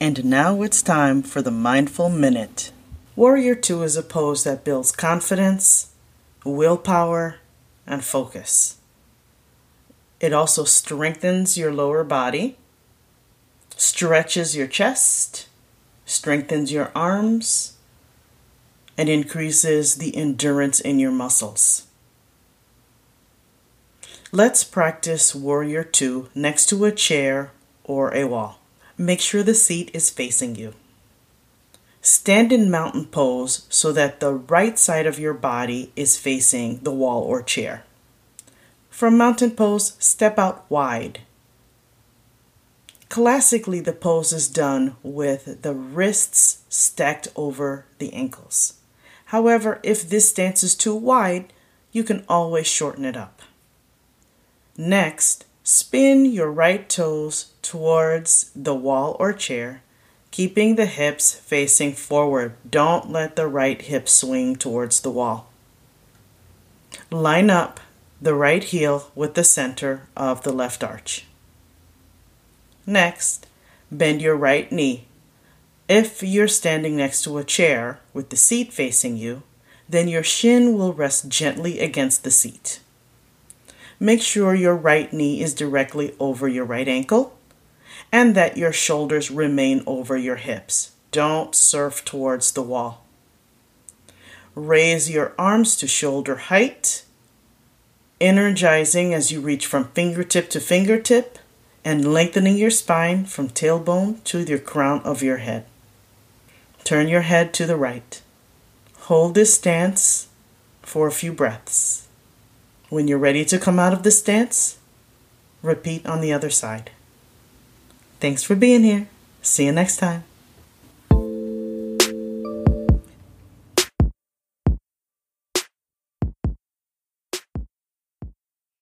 And now it's time for the Mindful Minute. Warrior 2 is a pose that builds confidence, willpower, and focus. It also strengthens your lower body, stretches your chest, strengthens your arms, and increases the endurance in your muscles. Let's practice Warrior 2 next to a chair or a wall. Make sure the seat is facing you. Stand in mountain pose so that the right side of your body is facing the wall or chair. From mountain pose, step out wide. Classically, the pose is done with the wrists stacked over the ankles. However, if this stance is too wide, you can always shorten it up. Next, spin your right toes towards the wall or chair, keeping the hips facing forward. Don't let the right hip swing towards the wall. Line up the right heel with the center of the left arch. Next, bend your right knee. If you're standing next to a chair with the seat facing you, then your shin will rest gently against the seat. Make sure your right knee is directly over your right ankle and that your shoulders remain over your hips. Don't surf towards the wall. Raise your arms to shoulder height, energizing as you reach from fingertip to fingertip and lengthening your spine from tailbone to the crown of your head. Turn your head to the right. Hold this stance for a few breaths. When you're ready to come out of the stance, repeat on the other side. Thanks for being here. See you next time.